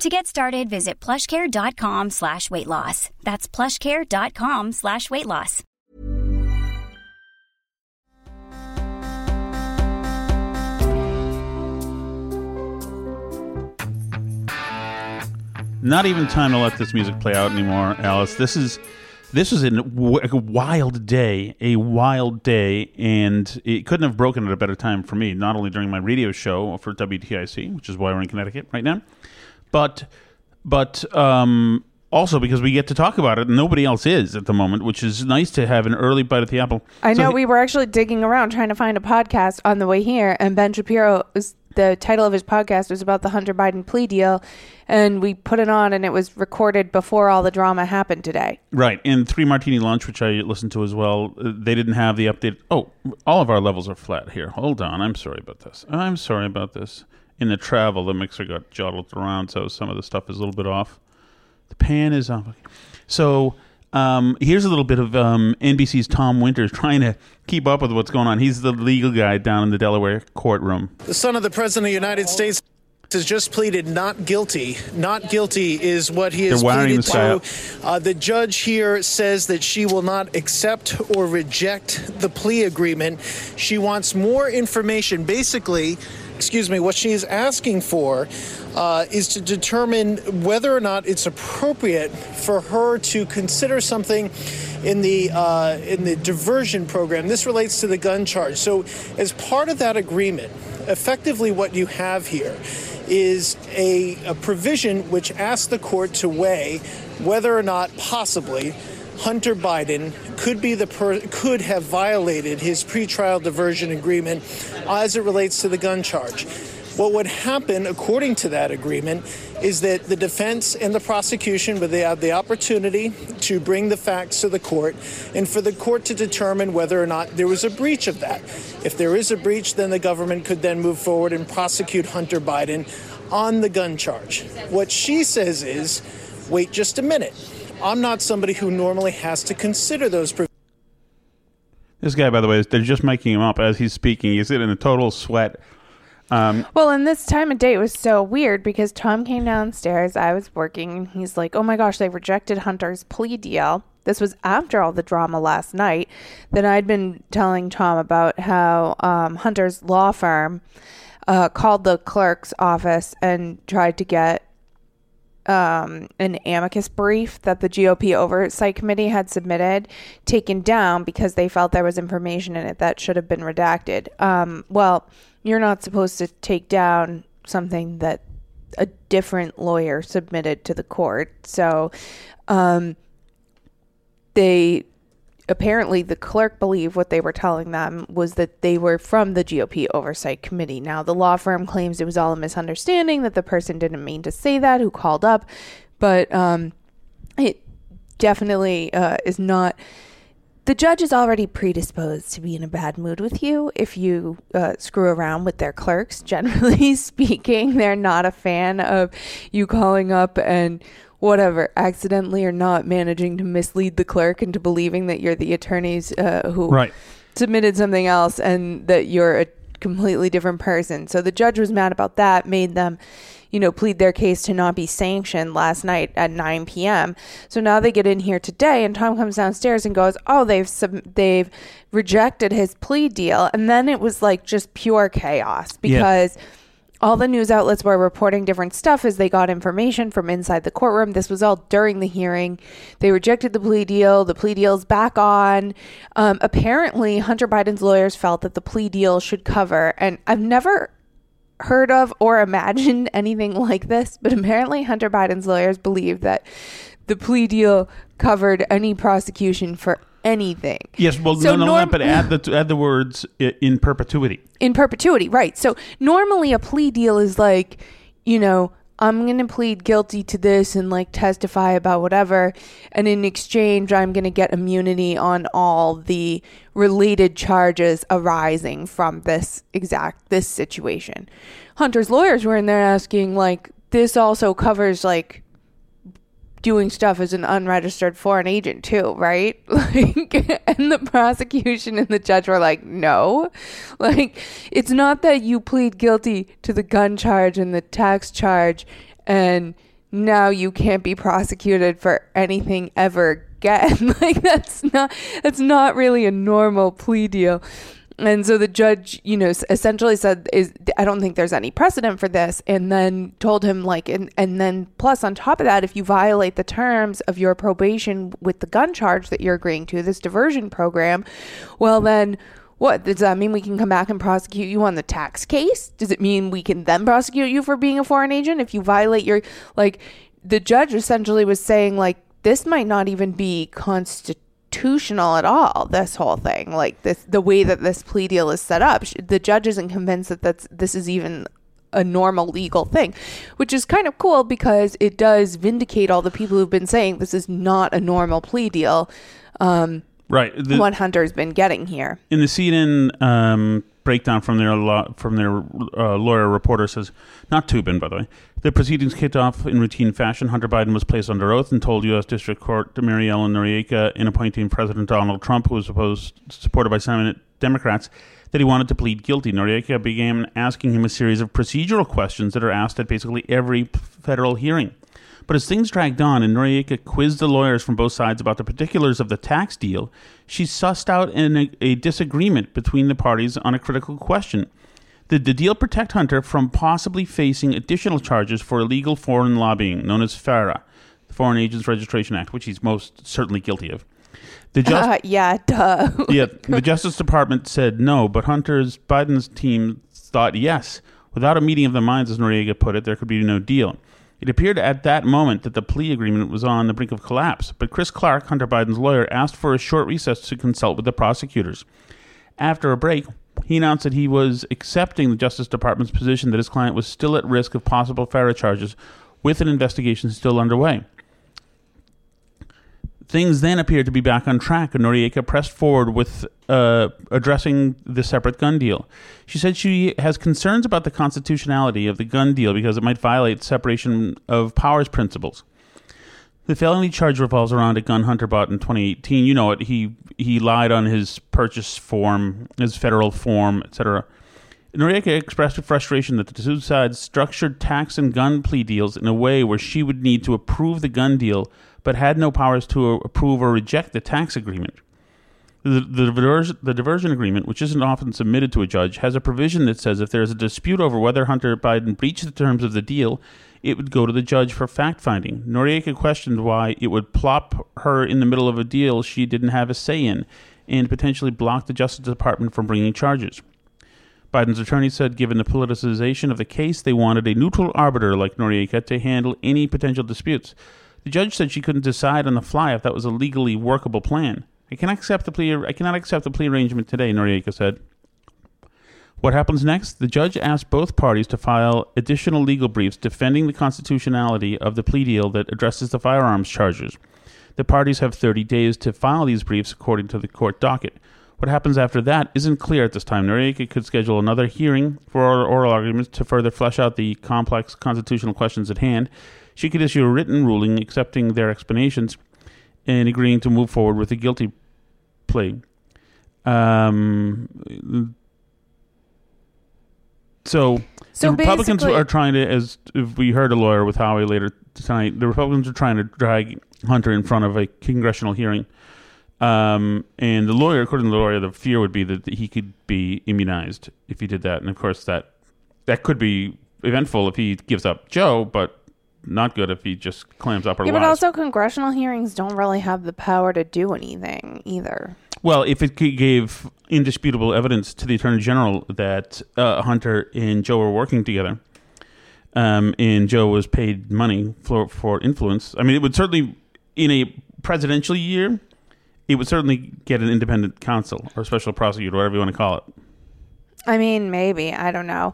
To get started, visit plushcare.com slash weight loss. That's plushcare.com slash weight loss. Not even time to let this music play out anymore, Alice. This is this was a wild day, a wild day, and it couldn't have broken at a better time for me. Not only during my radio show for WTIC, which is why we're in Connecticut right now, but but um, also because we get to talk about it. and Nobody else is at the moment, which is nice to have an early bite at the apple. I So know he- we were actually digging around trying to find a podcast on the way here, and Ben Shapiro is the title of his podcast was about the Hunter Biden plea deal, and we put it on, and it was recorded before all the drama happened today. Right, and Three Martini Lunch, which I listened to as well, uh, they didn't have the update. Oh, all of our levels are flat here. Hold on, I'm sorry about this. I'm sorry about this. In the travel, the mixer got jottled around, so some of the stuff is a little bit off. The pan is off. So um, here's a little bit of um, NBC's Tom Winters trying to keep up with what's going on. He's the legal guy down in the Delaware courtroom. The son of the President of the United States has just pleaded not guilty. Not guilty is what he has pleaded to. Uh, the judge here says that she will not accept or reject the plea agreement. She wants more information. Basically, excuse me, what she is asking for uh, is to determine whether or not it's appropriate for her to consider something in the uh, in the diversion program. This relates to the gun charge. So, as part of that agreement, effectively what you have here is a, a provision which asks the court to weigh whether or not possibly Hunter Biden could be the per- could have violated his pretrial diversion agreement as it relates to the gun charge. What would happen, according to that agreement, is that the defense and the prosecution would have the opportunity to bring the facts to the court and for the court to determine whether or not there was a breach of that. If there is a breach, then the government could then move forward and prosecute Hunter Biden on the gun charge. What she says is, wait just a minute. I'm not somebody who normally has to consider those provisions. This guy, by the way, they're just making him up as he's speaking. He's in a total sweat. Um, Well, and this time of day it was so weird because Tom came downstairs. I was working, and he's like, "Oh my gosh, they rejected Hunter's plea deal." This was after all the drama last night. Then I'd been telling Tom about how um, Hunter's law firm uh, called the clerk's office and tried to get um, an amicus brief that the GOP oversight committee had submitted taken down because they felt there was information in it that should have been redacted. Um, well, you're not supposed to take down something that a different lawyer submitted to the court. So, um, they apparently the clerk believed what they were telling them was that they were from the GOP oversight committee. Now the law firm claims it was all a misunderstanding that the person didn't mean to say that who called up, but um, it definitely uh, is not. The judge is already predisposed to be in a bad mood with you if you uh, screw around with their clerks. Generally speaking, they're not a fan of you calling up and whatever, accidentally or not, managing to mislead the clerk into believing that you're the attorneys uh, who Right. submitted something else and that you're a completely different person. So the judge was mad about that, made them, you know, plead their case to not be sanctioned last night at 9 p.m. So now they get in here today, and Tom comes downstairs and goes, "Oh, they've sub- they've rejected his plea deal," and then it was like just pure chaos because all the news outlets were reporting different stuff as they got information from inside the courtroom. This was all during the hearing. They rejected the plea deal. The plea deal's back on. Um, apparently, Hunter Biden's lawyers felt that the plea deal should cover, and I've never heard of or imagined anything like this, but apparently, Hunter Biden's lawyers believed that the plea deal covered any prosecution for anything. Yes, well, So no, no, norm- but add the add the words in perpetuity. in perpetuity, right? So normally a plea deal is like, you know, I'm going to plead guilty to this and like testify about whatever, and in exchange, I'm going to get immunity on all the related charges arising from this exact this situation. Hunter's lawyers were in there asking like, this also covers like doing stuff as an unregistered foreign agent too, right? Like and the prosecution and the judge were like, "No." Like it's not that you plead guilty to the gun charge and the tax charge and now you can't be prosecuted for anything ever again. like that's not that's not really a normal plea deal. And so the judge, you know, essentially said, "Is I don't think there's any precedent for this," and then told him like, and and then plus on top of that, if you violate the terms of your probation with the gun charge that you're agreeing to, this diversion program, well then. What does that mean? We can come back and prosecute you on the tax case? Does it mean we can then prosecute you for being a foreign agent if you violate your like? The judge essentially was saying like this might not even be constitutional at all. This whole thing, like this, the way that this plea deal is set up, the judge isn't convinced that that's this is even a normal legal thing, which is kind of cool because it does vindicate all the people who've been saying this is not a normal plea deal. Um, Right. The- what Hunter's been getting here. in the CNN um, breakdown from their law, from their uh, lawyer reporter says, not Toobin, by the way. The proceedings kicked off in routine fashion. Hunter Biden was placed under oath and told U.S. District Court Mary Ellen Noreika in appointing President Donald Trump, who was supposed supported by Senate Democrats, that he wanted to plead guilty. Noreika began asking him a series of procedural questions that are asked at basically every federal hearing. But as things dragged on and Noreika quizzed the lawyers from both sides about the particulars of the tax deal, she sussed out an, a disagreement between the parties on a critical question. Did the deal protect Hunter from possibly facing additional charges for illegal foreign lobbying, known as FARA, the Foreign Agents Registration Act, which he's most certainly guilty of? The just, Uh, yeah, duh. yeah, the Justice Department said no, but Hunter's Biden's team thought yes. Without a meeting of the minds, as Noreika put it, there could be no deal. It appeared at that moment that the plea agreement was on the brink of collapse, but Chris Clark, Hunter Biden's lawyer, asked for a short recess to consult with the prosecutors. After a break, he announced that he was accepting the Justice Department's position that his client was still at risk of possible FARA charges with an investigation still underway. Things then appeared to be back on track, and Noreika pressed forward with uh, addressing the separate gun deal. She said she has concerns about the constitutionality of the gun deal because it might violate separation of powers principles. The felony charge revolves around a gun Hunter bought in 2018. You know it. He he lied on his purchase form, his federal form, etc. Noreika expressed her frustration that the two sides structured tax and gun plea deals in a way where she would need to approve the gun deal, but had no powers to approve or reject the tax agreement. The, the, the diversion agreement, which isn't often submitted to a judge, has a provision that says if there is a dispute over whether Hunter Biden breached the terms of the deal, it would go to the judge for fact finding. Noreika questioned why it would plop her in the middle of a deal she didn't have a say in and potentially block the Justice Department from bringing charges. Biden's attorney said given the politicization of the case, they wanted a neutral arbiter like Noreika to handle any potential disputes. The judge said she couldn't decide on the fly if that was a legally workable plan. I cannot accept the plea. I cannot accept the plea arrangement today. Noreika said. What happens next? The judge asked both parties to file additional legal briefs defending the constitutionality of the plea deal that addresses the firearms charges. The parties have 30 days to file these briefs according to the court docket. What happens after that isn't clear at this time. Noreika could schedule another hearing for oral, arguments to further flesh out the complex constitutional questions at hand. she could issue a written ruling accepting their explanations and agreeing to move forward with a guilty plea. Um, so, So the Republicans are trying to, as we heard a lawyer with Howie later tonight, the Republicans are trying to drag Hunter in front of a congressional hearing. Um, and the lawyer, according to the lawyer, the fear would be that he could be immunized if he did that. And of course, that that could be eventful if he gives up Joe, but not good if he just clams up or Yeah, lies. but also congressional hearings don't really have the power to do anything either. Well, if it gave indisputable evidence to the attorney general that uh, Hunter and Joe were working together, um, and Joe was paid money for for influence, I mean, it would certainly, in a presidential year, it would certainly get an independent counsel or special prosecutor, whatever you want to call it. I mean, maybe. I don't know.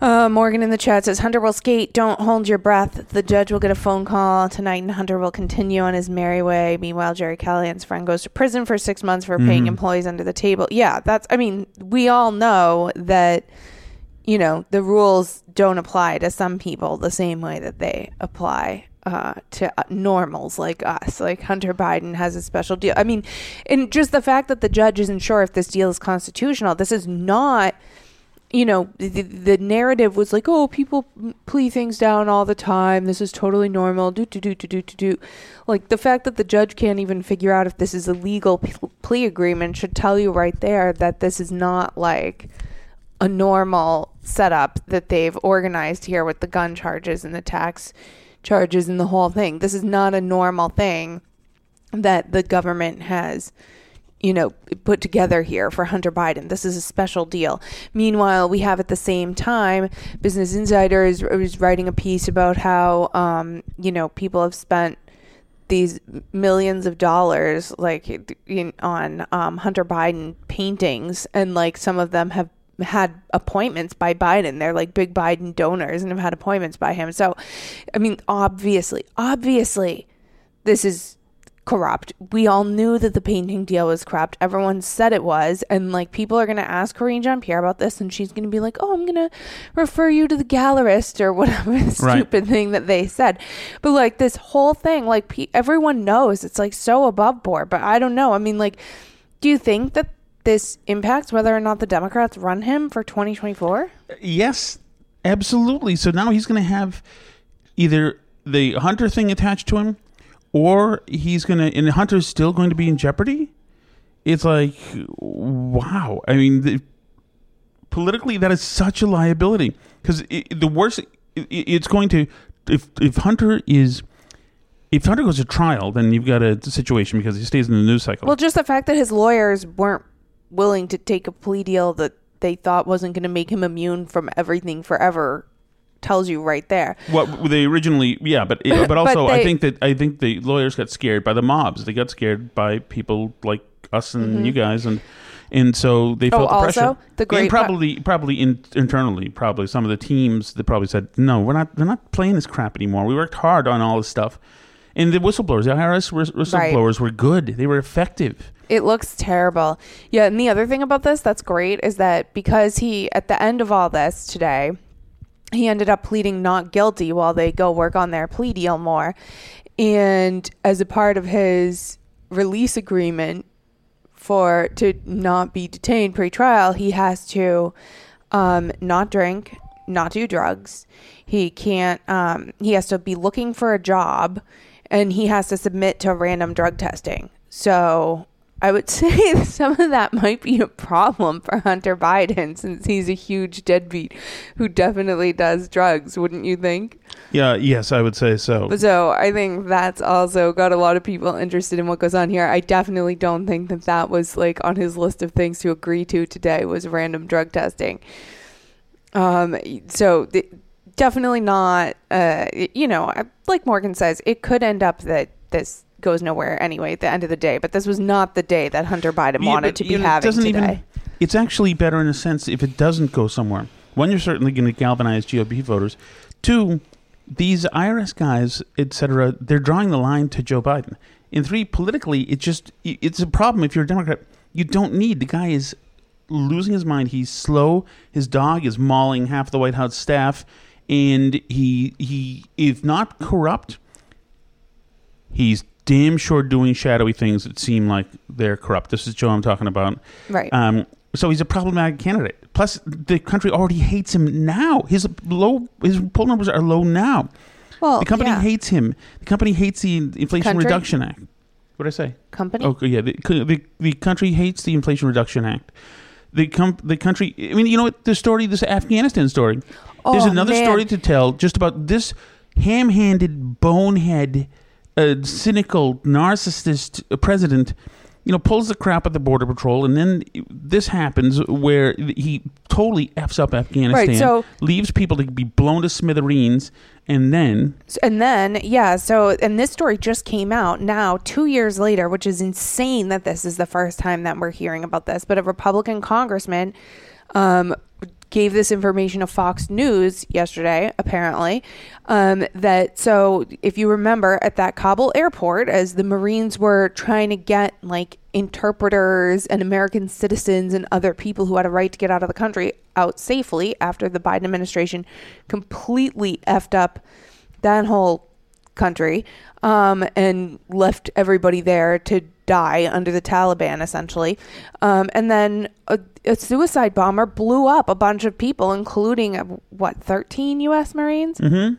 Uh, Morgan in the chat says Hunter will skate. Don't hold your breath. The judge will get a phone call tonight, and Hunter will continue on his merry way. Meanwhile, Jerry Callahan's friend goes to prison for six months for paying employees under the table. Yeah, that's. I mean, we all know that. You know, the rules don't apply to some people the same way that they apply uh, to uh, normals like us. Like Hunter Biden has a special deal. I mean, and just the fact that the judge isn't sure if this deal is constitutional. This is not you know, the, the narrative was like, oh, people plea things down all the time. This is totally normal. Do, do, do, do, do, do, do. Like, the fact that the judge can't even figure out if this is a legal plea agreement should tell you right there that this is not like a normal setup that they've organized here with the gun charges and the tax charges and the whole thing. This is not a normal thing that the government has you know, put together here for Hunter Biden. This is a special deal. Meanwhile, we have at the same time, Business Insider is, is writing a piece about how, um, you know, people have spent these millions of dollars like in, on um, Hunter Biden paintings, and like some of them have had appointments by Biden. They're like big Biden donors and have had appointments by him. So, I mean, obviously, obviously, this is corrupt. We all knew that the painting deal was corrupt. Everyone said it was. And like people are going to ask Karine Jean Pierre about this, and she's going to be like, oh, I'm going to refer you to the gallerist or whatever stupid thing that they said. But like this whole thing, like pe- everyone knows it's like so above board. But I don't know. I mean, like, do you think that this impacts whether or not the Democrats run him for 2024? Yes, absolutely. So now he's going to have either the Hunter thing attached to him, or he's to, and Hunter's still going to be in jeopardy. It's like, wow. I mean, the, politically, that is such a liability because the worst, it, it's going to, if if Hunter is. If Hunter goes to trial, then you've got a situation because he stays in the news cycle. Well, just the fact that his lawyers weren't willing to take a plea deal that they thought wasn't going to make him immune from everything forever tells you right there. What they originally, yeah, but but also I they- think that I think the lawyers got scared by the mobs. They got scared by people like us and you guys, and and so they felt the Mm-hmm. Oh, also, pressure. the great and probably probably in, internally, probably some of the teams that probably said, no, we're not we're not playing this crap anymore. We worked hard on all this stuff, and the whistleblowers, the IRS whis- whistleblowers were good. They were effective. It looks terrible. Yeah, and the other thing about this that's great is that because he at the end of all this today, he ended up pleading not guilty while they go work on their plea deal more. And as a part of his release agreement for to not be detained pre-trial, he has to um, not drink, not do drugs. He can't. Um, he has to be looking for a job, and he has to submit to random drug testing. So I would say some of that might be a problem for Hunter Biden since he's a huge deadbeat who definitely does drugs, wouldn't you think? Yeah, yes, I would say so. So I think that's also got a lot of people interested in what goes on here. I definitely don't think that that was like on his list of things to agree to today was random drug testing. Um, so th- definitely not. Uh, you know, like Morgan says, it could end up that this goes nowhere anyway at the end of the day. But this was not the day that Hunter Biden Yeah, wanted but, to be you know, it having doesn't today. Even, it's actually better in a sense if it doesn't go somewhere. One, you're certainly going to galvanize GOP voters. Two, these IRS guys, etc., they're drawing the line to Joe Biden. And three, politically, it just it's a problem if you're a Democrat. You don't need the guy is losing his mind. He's slow. His dog is mauling half the White House staff, and he he is not corrupt. He's damn sure doing shadowy things that seem like they're corrupt. This is Joe I'm talking about. Right. Um, so he's a problematic candidate. Plus, the country already hates him now. His low his poll numbers are low now. Well, the company yeah. hates him. The company hates the Inflation Country? Reduction Act. What did I say? company. Okay, yeah. The, the the country hates the Inflation Reduction Act. The com- the country. I mean, you know what? The story, this Afghanistan story. There's Oh, another man. story to tell just about this ham-handed, bonehead, uh, cynical, narcissist president. You know, pulls the crap at the border patrol, and then this happens where he totally f's up Afghanistan, right, so- leaves people to be blown to smithereens, and then And then, yeah, so, and this story just came out now, two years later, which is insane that this is the first time that we're hearing about this. But a Republican congressman um, gave this information to Fox News yesterday, apparently. Um, that, so if you remember at that Kabul airport, as the Marines were trying to get like interpreters and American citizens and other people who had a right to get out of the country out safely after the Biden administration completely effed up that whole country um, and left everybody there to die under the Taliban, essentially. Um, and then a, a suicide bomber blew up a bunch of people, including, uh, what, 13 U.S. Marines? Mm-hmm.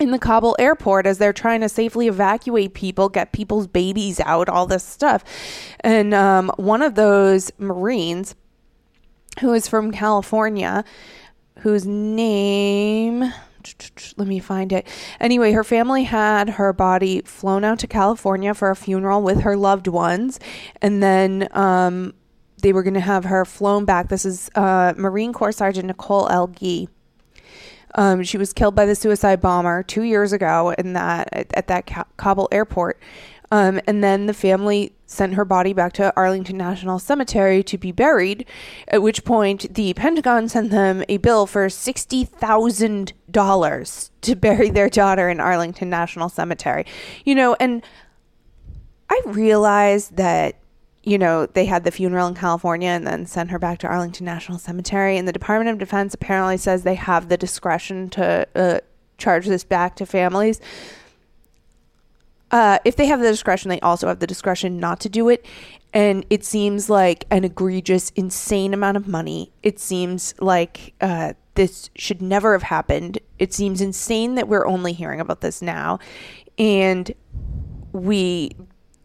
In the Kabul airport, as they're trying to safely evacuate people, get people's babies out, all this stuff. And um, one of those Marines, who is from California, whose name let me find it. Anyway, her family had her body flown out to California for a funeral with her loved ones, and then um, they were going to have her flown back. This is uh, Marine Corps Sergeant Nicole L. Gee. Um, she was killed by the suicide bomber two years ago in that at that Ka- Kabul airport. Um, and then the family sent her body back to Arlington National Cemetery to be buried. At which point, the Pentagon sent them a bill for sixty thousand dollars to bury their daughter in Arlington National Cemetery. You know, and I realized that you know, they had the funeral in California and then sent her back to Arlington National Cemetery. And the Department of Defense apparently says they have the discretion to uh, charge this back to families. Uh, if they have the discretion, they also have the discretion not to do it. And it seems like an egregious, insane amount of money. It seems like uh, this should never have happened. It seems insane that we're only hearing about this now. And we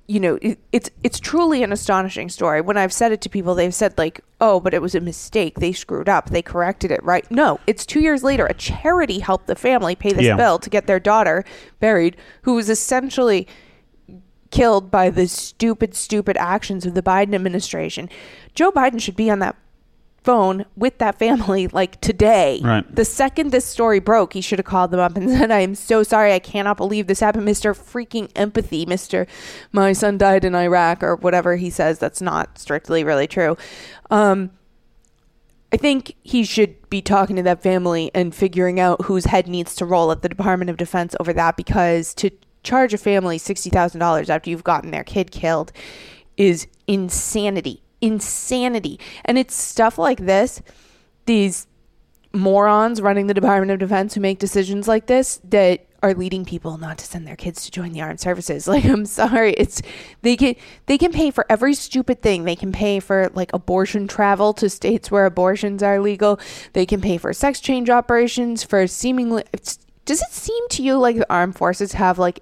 you know it, it's it's truly an astonishing story. When i've said it to people they've said like oh but it was a mistake. They screwed up. They corrected it right. No it's 2 years later a charity helped the family pay this Yeah. bill to get their daughter buried who was essentially killed by the stupid stupid actions of the Biden administration. Joe Biden should be on that phone with that family like today. Right. The second this story broke, he should have called them up and said, I am so sorry. I cannot believe this happened. Mr. freaking empathy, Mr. My son died in Iraq or whatever he says. That's not strictly really true. Um, I think he should be talking to that family and figuring out whose head needs to roll at the Department of Defense over that because to charge a family $60,000 after you've gotten their kid killed is insanity. Insanity. And it's stuff like this, these morons running the Department of Defense who make decisions like this that are leading people not to send their kids to join the armed services. Like I'm sorry, it's they can they can pay for every stupid thing. They can pay for like abortion travel to states where abortions are legal. They can pay for sex change operations for seemingly does it seem to you like the armed forces have like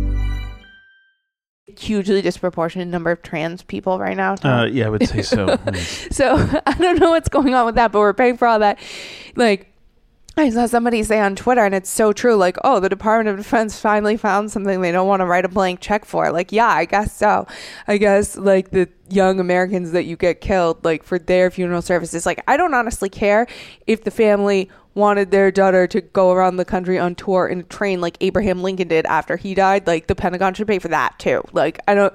Hugely disproportionate number of trans people right now. Uh, yeah, I would say so. Mm. So I don't know what's going on with that, but we're paying for all that. Like, I saw somebody say on Twitter, and it's so true. Like, oh, the Department of Defense finally found something they don't want to write a blank check for. Like, yeah, I guess so. I guess like the young Americans that you get killed, like for their funeral services. Like, I don't honestly care if the family wanted their daughter to go around the country on tour in a train like Abraham Lincoln did after he died. Like, the Pentagon should pay for that too. Like, I don't,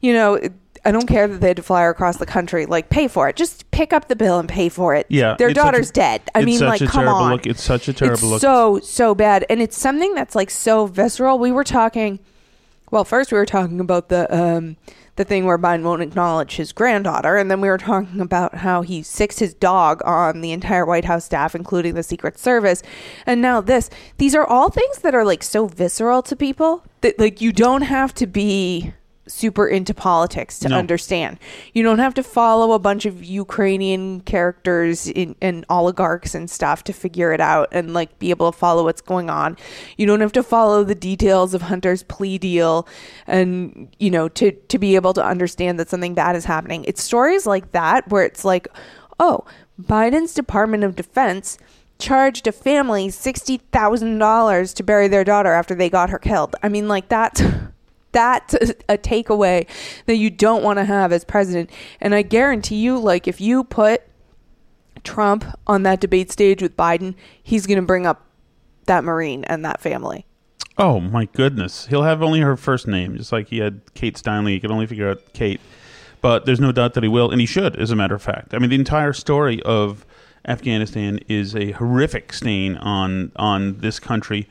you know. I don't care that they had to fly her across the country. Like, pay for it. Just pick up the bill and pay for it. Yeah, their such a- daughter's dead. I mean, like, come on. look. It's such a terrible it's look. So so bad, and it's something that's like so visceral. We were talking. Well, first we were talking about the um, the thing where Biden won't acknowledge his granddaughter, and then we were talking about how he sicks his dog on the entire White House staff, including the Secret Service, and now this. These are all things that are like so visceral to people that like you don't have to be super into politics to No. understand. You don't have to follow a bunch of Ukrainian characters in, and oligarchs and stuff to figure it out and like be able to follow what's going on. You don't have to follow the details of Hunter's plea deal and you know to to be able to understand that something bad is happening. It's stories like that where it's like, "Oh, Biden's Department of Defense charged a family $60,000 to bury their daughter after they got her killed." I mean, like that's that's a, a takeaway that you don't want to have as president. And I guarantee you, like, if you put Trump on that debate stage with Biden, he's going to bring up that Marine and that family. Oh my goodness, he'll have only her first name, just like he had Kate Steinle. He could only figure out Kate, but there's no doubt that he will, and he should, as a matter of fact. I mean, the entire story of Afghanistan is a horrific stain on on this country,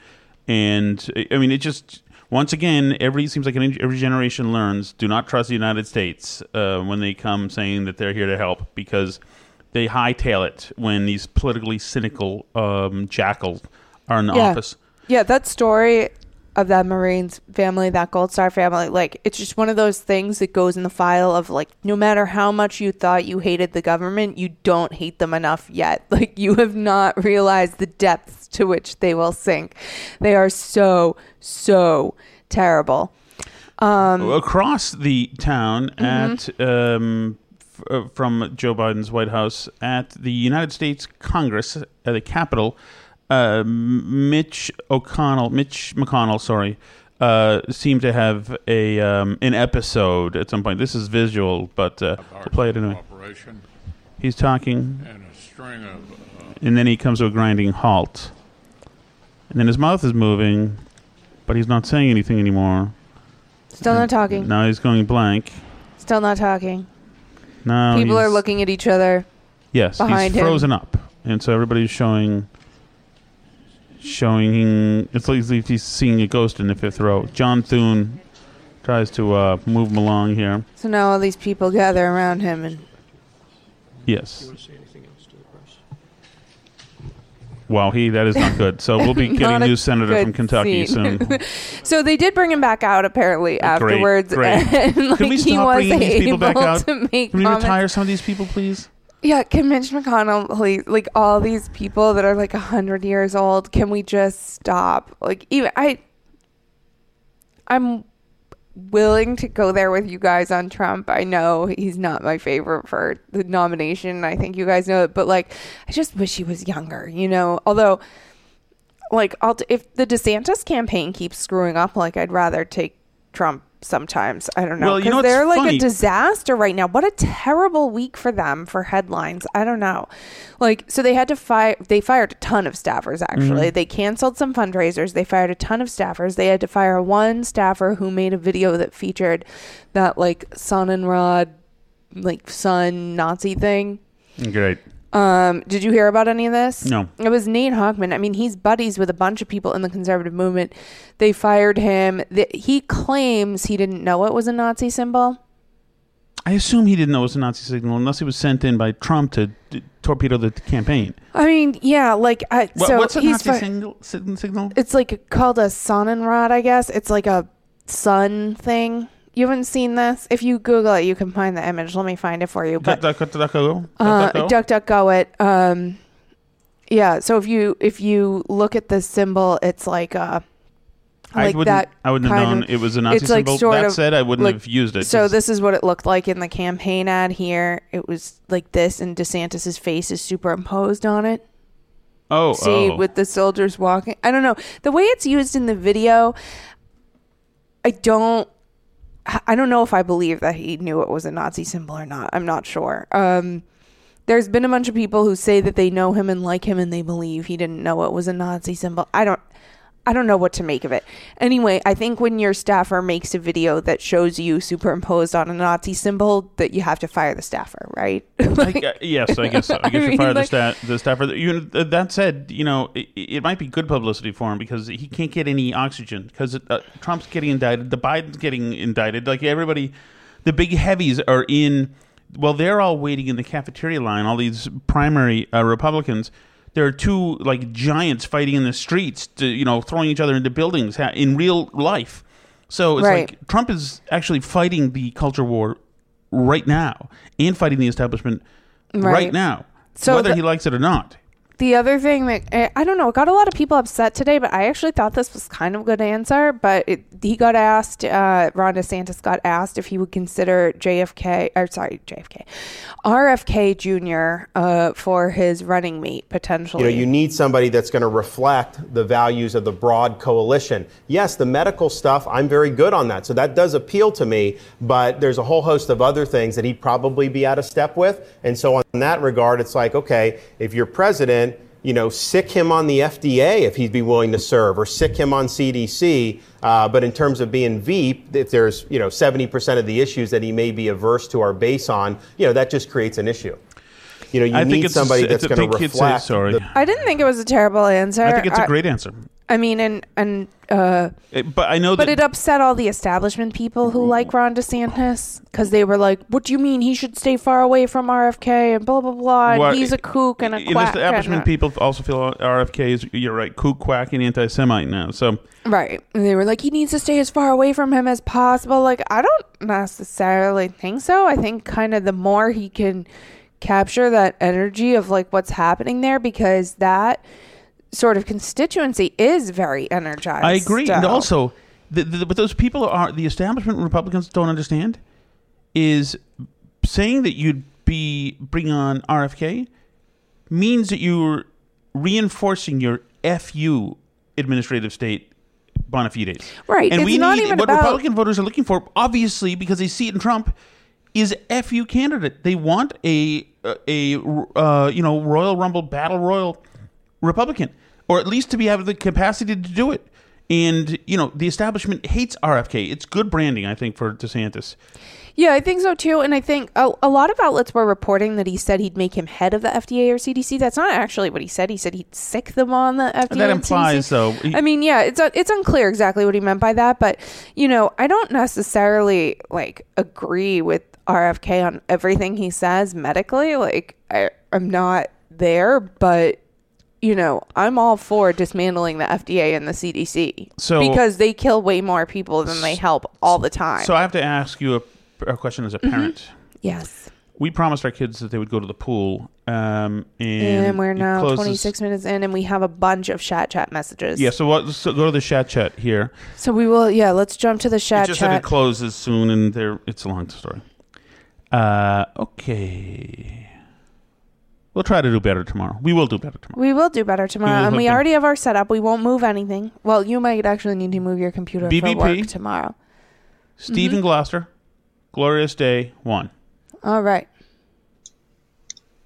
and I mean, it just once again, every seems like an, every generation learns: do not trust the United States uh, when they come saying that they're here to help, because they hightail it when these politically cynical um, jackals are in the Yeah. office. Yeah, that story of that Marines family, that Gold Star family, like it's just one of those things that goes in the file of like no matter how much you thought you hated the government, you don't hate them enough yet. Like you have not realized the depths to which they will sink. They are so so terrible. Um across the town Mm-hmm. at um, f- uh, from Joe Biden's White House at the United States Congress at the Capitol, uh, Mitch O'Connell, Mitch McConnell, sorry, uh, seemed to have a um, an episode at some point. This is visual, but uh, we'll play it anyway. Operation He's talking, and a string of uh, and then he comes to a grinding halt, and then his mouth is moving, but he's not saying anything anymore. still not talking. Now he's going blank. Still not talking. Now People are looking at each other. Yes, behind he's him. frozen up, and so everybody's showing, showing. It's like he's seeing a ghost in the fifth row. John Thune tries to uh, move him along here. So now all these people gather around him and Yes. Wow, he that is not good. So we'll be getting a new senator from Kentucky scene. soon. So they did bring him back out apparently afterwards. great. And, like, Can we he stop bringing these people back out? Can we comments. retire some of these people, please? Yeah, can Mitch McConnell, like, like all these people that are like a hundred years old, can we just stop? Like, even I, I'm willing to go there with you guys on Trump. I know he's not my favorite for the nomination. I think you guys know it, but like, I just wish he was younger. You know, although, like, I'll t- if the DeSantis campaign keeps screwing up, like, I'd rather take Trump. Sometimes I don't know Well, you know because they're like funny? a disaster right now. What a terrible week for them for headlines. I don't know. Like, so they had to fire, they fired a ton of staffers actually. Mm-hmm. They canceled some fundraisers. They fired a ton of staffers. They had to fire one staffer who made a video that featured that like Sonnenrad, like sun Nazi thing. Great. Um, did you hear about any of this? No. It was Nate Hochman. I mean, he's buddies with a bunch of people in the conservative movement. They fired him. The, he claims he didn't know it was a Nazi symbol. I assume he didn't know it was a Nazi signal unless he was sent in by Trump to d- torpedo the campaign. I mean, yeah, like I, What- so what's a Nazi fi- signal, signal? It's like called a Sonnenrad, I guess. It's like a sun thing. You haven't seen this? If you Google it, you can find the image. Let me find it for you. But Duck, duck, duck, duck, go? uh, Duck, duck, go? duck, duck, go it. Um, yeah. So if you if you look at the symbol, it's like uh I wouldn't. I wouldn't have known of- it was a Nazi like symbol. that of said, I wouldn't like- have used it. So this is what it looked like in the campaign ad here. It was like this, and DeSantis's face is superimposed on it. Oh, See, oh. with the soldiers walking. I don't know the way it's used in the video. I don't. I don't know if I believe that he knew it was a Nazi symbol or not. I'm not sure. Um, there's been a bunch of people who say that they know him and like him, and they believe he didn't know it was a Nazi symbol. I don't. I don't know what to make of it. Anyway, I think when your staffer makes a video that shows you superimposed on a Nazi symbol, that you have to fire the staffer, right? I yes, I guess so. I guess you mean, fire the, like- sta- the staffer. You, that said, you know, it, it might be good publicity for him because he can't get any oxygen because uh, Trump's getting indicted, the Biden's getting indicted. Like everybody, the big heavies are in. Well, they're all waiting in the cafeteria line. All these primary uh, Republicans. There are two like giants fighting in the streets, to, you know, throwing each other into buildings ha- in real life. So it's Right. like Trump is actually fighting the culture war right now and fighting the establishment right, Right. now, So whether the- he likes it or not. The other thing that eh, I don't know, got a lot of people upset today, but I actually thought this was kind of a good answer. But it, he got asked, uh, Ron DeSantis got asked if he would consider JFK, or sorry, JFK, RFK Jr. Uh, for his running mate potentially. You know, you need somebody that's going to reflect the values of the broad coalition. Yes, the medical stuff, I'm very good on that. So that does appeal to me, but there's a whole host of other things that he'd probably be out of step with. And so, in that regard, it's like, okay, if you're president, you know, sick him on the FDA if he'd be willing to serve, or sick him on CDC. Uh, but in terms of being Veep, if there's, you know, 70% of the issues that he may be averse to our base on, you know, that just creates an issue. You know, you I think need it's a- somebody it's that's a going to big kid say reflect. sorry. the- I didn't think it was a terrible answer. I think it's a great answer. I mean, and and uh, It- but I know that but it upset all the establishment people who like Ron DeSantis because they were like, "What do you mean he should stay far away from RFK and blah blah blah? And Well, he's a kook and a in quack." establishment and a-" people also feel RFK is you're right, kook, quack, and anti-Semite now. So Right. And they were like, he needs to stay as far away from him as possible. Like, I don't necessarily think so. I think kind of the more he can capture that energy of like what's happening there, because that sort of constituency is very energized. I agree. And also, the, the, what those people are, the establishment Republicans don't understand is saying that you'd be bring on RFK means that you're reinforcing your FU administrative state bona fides. Right. And It's we not need even what about- Republican voters are looking for, obviously, because they see it in Trump, is FU candidate. They want a a uh, you know Royal Rumble battle royal Republican, or at least to be have the capacity to do it. And you know the establishment hates RFK. It's good branding, I think, for DeSantis. Yeah, I think so too. And I think a, a lot of outlets were reporting that he said he'd make him head of the FDA or CDC. That's not actually what he said. He said he'd sick them on the FDA. that implies, though, he- I mean, yeah, it's it's unclear exactly what he meant by that, but you know, I don't necessarily like agree with RFK on everything he says medically. Like, I, I'm not there, but you know, I'm all for dismantling the FDA and the CDC So- because they kill way more people than they help all the time. So I have to ask you a, a question as a parent. yes. We promised our kids that they would go to the pool, um, and, And, we're now closes- 26 minutes in, and we have a bunch of chat chat messages. Yeah, so what? So go to the chat chat here. So we will, yeah, let's jump to the chat just said chat. it closes soon, and there it's a long story. Uh, okay. We'll try to do better tomorrow. We will do better tomorrow. we will do better tomorrow, will and we them. already have our setup. We won't move anything. Well, you might actually need to move your computer for work tomorrow. Stephen Gloucester, Glorious Day one. All right.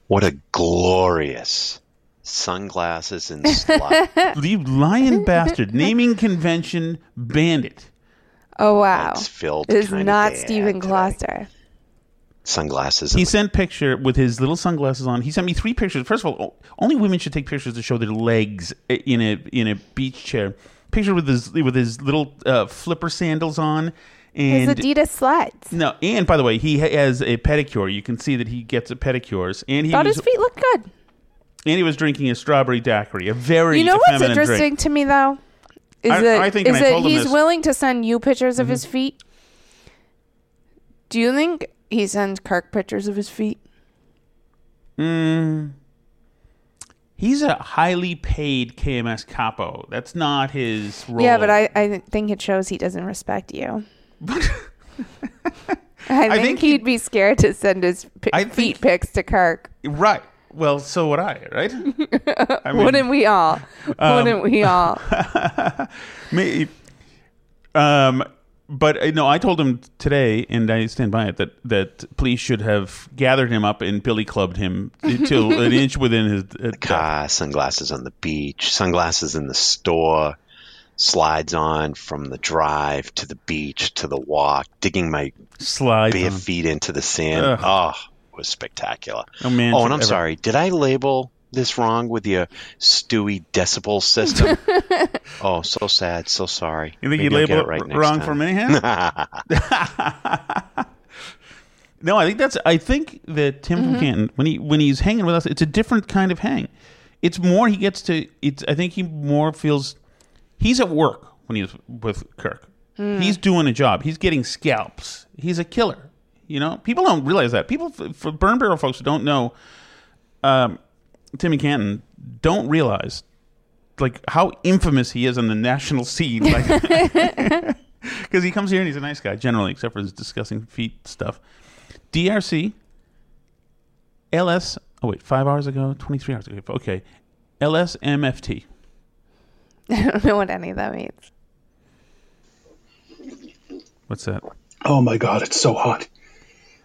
What a glorious sunglasses and slut. You lying bastard! Naming convention bandit. Oh wow. It's filled It is not bad Stephen today. Gloucester. Sunglasses. He and sent picture with his little sunglasses on. He sent me three pictures. First of all, only women should take pictures to show their legs in a in a beach chair. Picture with his with his little uh, flipper sandals on, And, His Adidas slides. no, and by the way, he has a pedicure. You can see that he gets a pedicures, and he Thought was, his feet looked good. and he was drinking a strawberry daiquiri, a very You know what's interesting drink. to me though is I- that I think, is and I that told he's this- Mm-hmm. willing to send you pictures of his feet. Do you think he sends Kirk pictures of his feet? Mm, he's a highly paid KMS capo. That's not his role. Yeah, but I, I think it shows he doesn't respect you. I think, think he'd be scared to send his pi- feet pics to Kirk. right. Well, so would I, right? I mean, Wouldn't we all? um, Wouldn't we all? Me, um, but uh, no, I told him today, and I stand by it that that police should have gathered him up and billy clubbed him till an inch within his. Uh, car, sunglasses on the beach, sunglasses in the store, slides on from the drive to the beach to the walk, digging my Slides bare on. feet into the sand. Ugh. Oh, it was spectacular. No man oh, and I'm ever- sorry. Did I label this wrong with your Stewie decibel system? oh, so sad. So sorry. You think Maybe you labeled it right it wrong time. for Mayhem? no, I think that's. I think that Tim Mm-hmm. from Canton, when he when he's hanging with us, it's a different kind of hang. It's more he gets to. It's. I think he more feels. He's at work when he's with Kirk. Hmm. He's doing a job. He's getting scalps. He's a killer. You know, people don't realize that. People for burn barrel folks don't know, um, Timmy Canton don't realize like how infamous he is on the national scene. Like, because he comes here and he's a nice guy generally, except for his discussing feet stuff. DRC, LS. Oh wait, five hours ago, twenty three hours ago. Okay, LSMFT. I don't know what any of that means. What's that? Oh my god, it's so hot.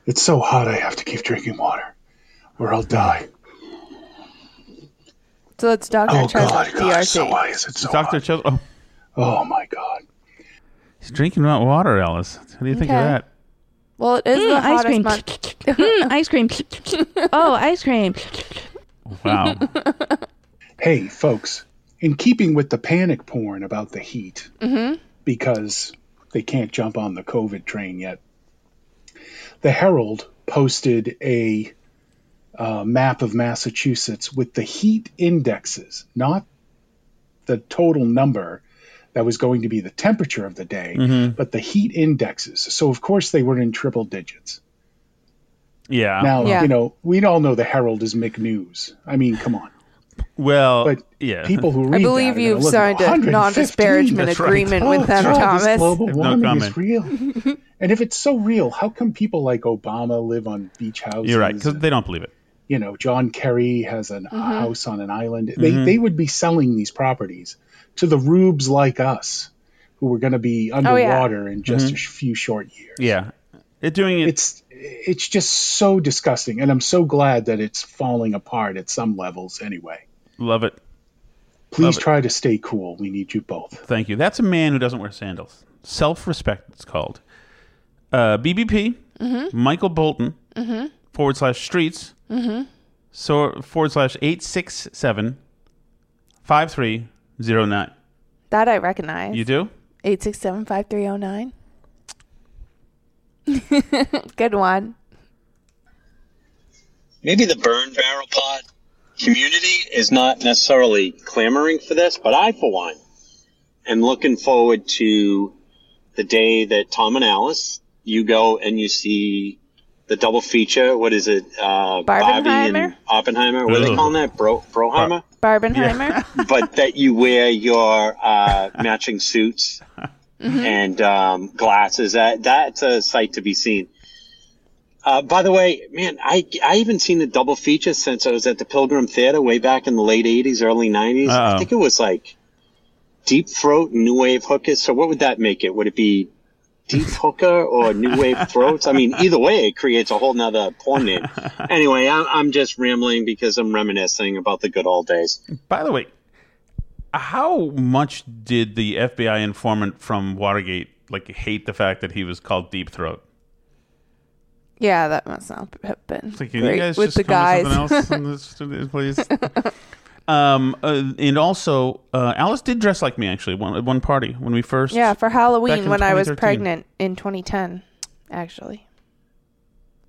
It's so hot I have to keep drinking water or I'll die. So it's Dr. Oh Chesney, god, god, DRC. so why is it so Doctor Chel- Oh, Oh my god. he's drinking hot water, Alice. What do you think of that? Well, it is Mm, the ice cream. month. Mm, ice cream. oh, ice cream. Wow. Hey, folks, in keeping with the panic porn about the heat, Mm-hmm. because they can't jump on the COVID train yet, the Herald posted a uh, map of Massachusetts with the heat indexes, not the total number that was going to be the temperature of the day, Mhm. but the heat indexes. So, of course, they were in triple digits. Yeah. Now, Yeah. you know, we all know the Herald is McNews. I mean, come on. Well, But yeah. people who read I believe that you've look, signed a non-disparagement That's right. agreement Oh, with them, God, Thomas. global warming comment. is real. and if it's so real, how come people like Obama live on beach houses? You're right because they don't believe it. You know, John Kerry has an, Mm-hmm. a house on an island. They Mhm. they would be selling these properties to the rubes like us, who were going to be Oh, yeah. underwater in just a few short years. Yeah, they're doing it. It's it's just so disgusting, and I'm so glad that it's falling apart at some levels. Anyway, Love it. please Love it. try to stay cool. We need you both. Thank you. That's a man who doesn't wear sandals. Self respect, it's called. Uh, BBP, Mm-hmm. Michael Bolton, forward slash streets, Mm-hmm. so forward slash eight six seven five three zero nine. That I recognize. You do? 867-5309. Good one. maybe the burn barrel pod community is not necessarily clamoring for this, but I, for one, am looking forward to the day that Tom and Alice, you go and you see the double feature. What is it? Uh, Barbie and Barbenheimer? Oppenheimer. What are they calling that? Bro, Broheimer? Barbenheimer. but that you wear your uh, matching suits and um, glasses. That that's a sight to be seen. Uh, by the way, man, I I even seen the double feature since I was at the Pilgrim Theater way back in the late '80s, early '90s. I Uh-oh. think it was like Deep Throat and New Wave Hookers. So what would that make it? Would it be Deep Hooker or New Wave Throats? I mean, either way, it creates a whole nother porn name. Anyway, I'm, I'm just rambling because I'm reminiscing about the good old days. By the way, how much did the FBI informant from Watergate like hate the fact that he was called Deep Throat? Yeah, that must not have been It's like, can great you guys with just the come guys. with something else in this, please? Um, uh, and also, uh, Alice did dress like me actually one, at one party when we first. Yeah, for Halloween when I was pregnant in 2010, actually.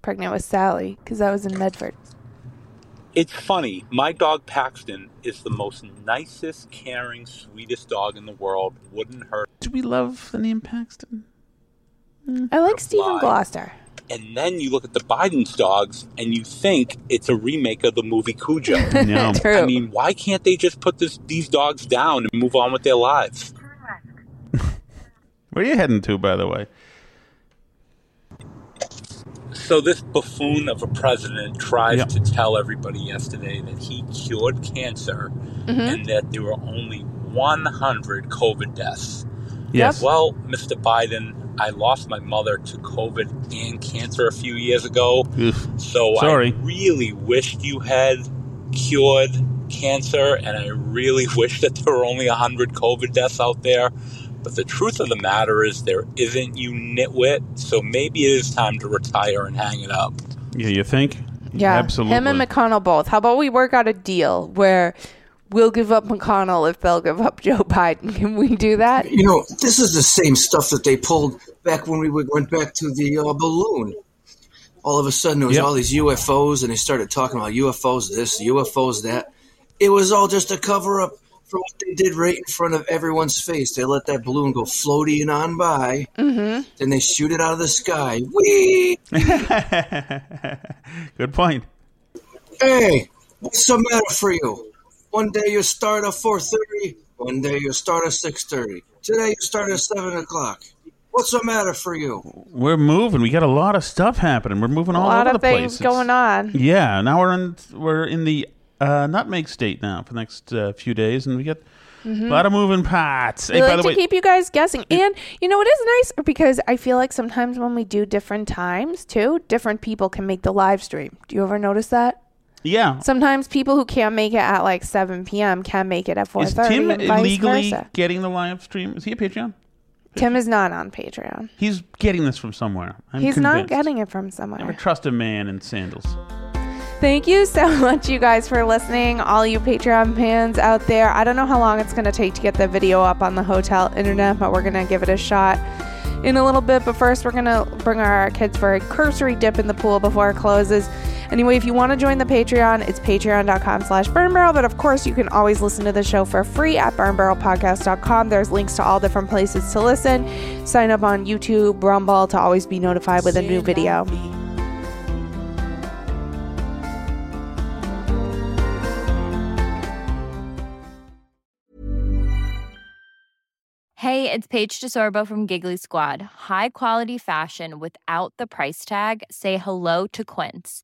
Pregnant with Sally because I was in Medford. It's funny. My dog Paxton is the most nicest, caring, sweetest dog in the world. Wouldn't hurt. Do we love the name Paxton? I like Stephen Fly. Gloucester. And then you look at the Biden's dogs and you think it's a remake of the movie Cujo. No. True. I mean, why can't they just put this, these dogs down and move on with their lives? Where are you heading to, by the way? So this buffoon of a president tries Yeah. to tell everybody yesterday that he cured cancer Mm-hmm. and that there were only 100 COVID deaths. Yes. Well, Mr. Biden, I lost my mother to COVID and cancer a few years ago. Oof. So Sorry. I really wished you had cured cancer, and I really wish that there were only 100 COVID deaths out there. But the truth of the matter is, there isn't, you nitwit. So maybe it is time to retire and hang it up. Yeah, you think? Yeah, absolutely. him and McConnell both. How about we work out a deal where we'll give up McConnell if they'll give up Joe Biden? Can we do that? You know, this is the same stuff that they pulled back when we went back to the uh, balloon. All of a sudden, there was Yep. all these UFOs, and they started talking about UFOs this, UFOs that. It was all just a cover up for what they did right in front of everyone's face. They let that balloon go floating on by, Mm-hmm. then they shoot it out of the sky. Whee! Good point. Hey, what's the matter for you? One day you start at four thirty. One day you start at six thirty. Today you start at seven o'clock. What's the matter for you? We're moving. We got a lot of stuff happening. We're moving A all lot of things going on. Yeah, now we're in we're in the uh, nutmeg state now for the next uh, few days, and we got a lot of moving parts. We Hey, by like the to way, keep you guys guessing. And you know, it is nice because I feel like sometimes when we do different times too, different people can make the live stream. Do you ever notice that? Yeah, Sometimes people who can't make it at like 7 p.m. can make it at 4:30 is Tim and vice illegally versa. getting the live stream? Is he a Patreon? Tim is not on Patreon. He's getting this from somewhere. I'm He's not convinced. getting it from Never somewhere. trust a man in sandals. Thank you so much, you guys, for listening. All you Patreon fans out there. I don't know how long it's going to take to get the video up on the hotel internet, but we're going to give it a shot in a little bit. But first, we're going to bring our kids for a cursory dip in the pool before it closes. Anyway, if you want to join the Patreon, it's patreon.com slash burnbarrel. But of course, you can always listen to the show for free at burnbarrelpodcast.com. There's links to all different places to listen. Sign up on YouTube, Rumble to always be notified with a new video. Hey, it's Paige DeSorbo from Giggly Squad. High quality fashion without the price tag. Say hello to Quince.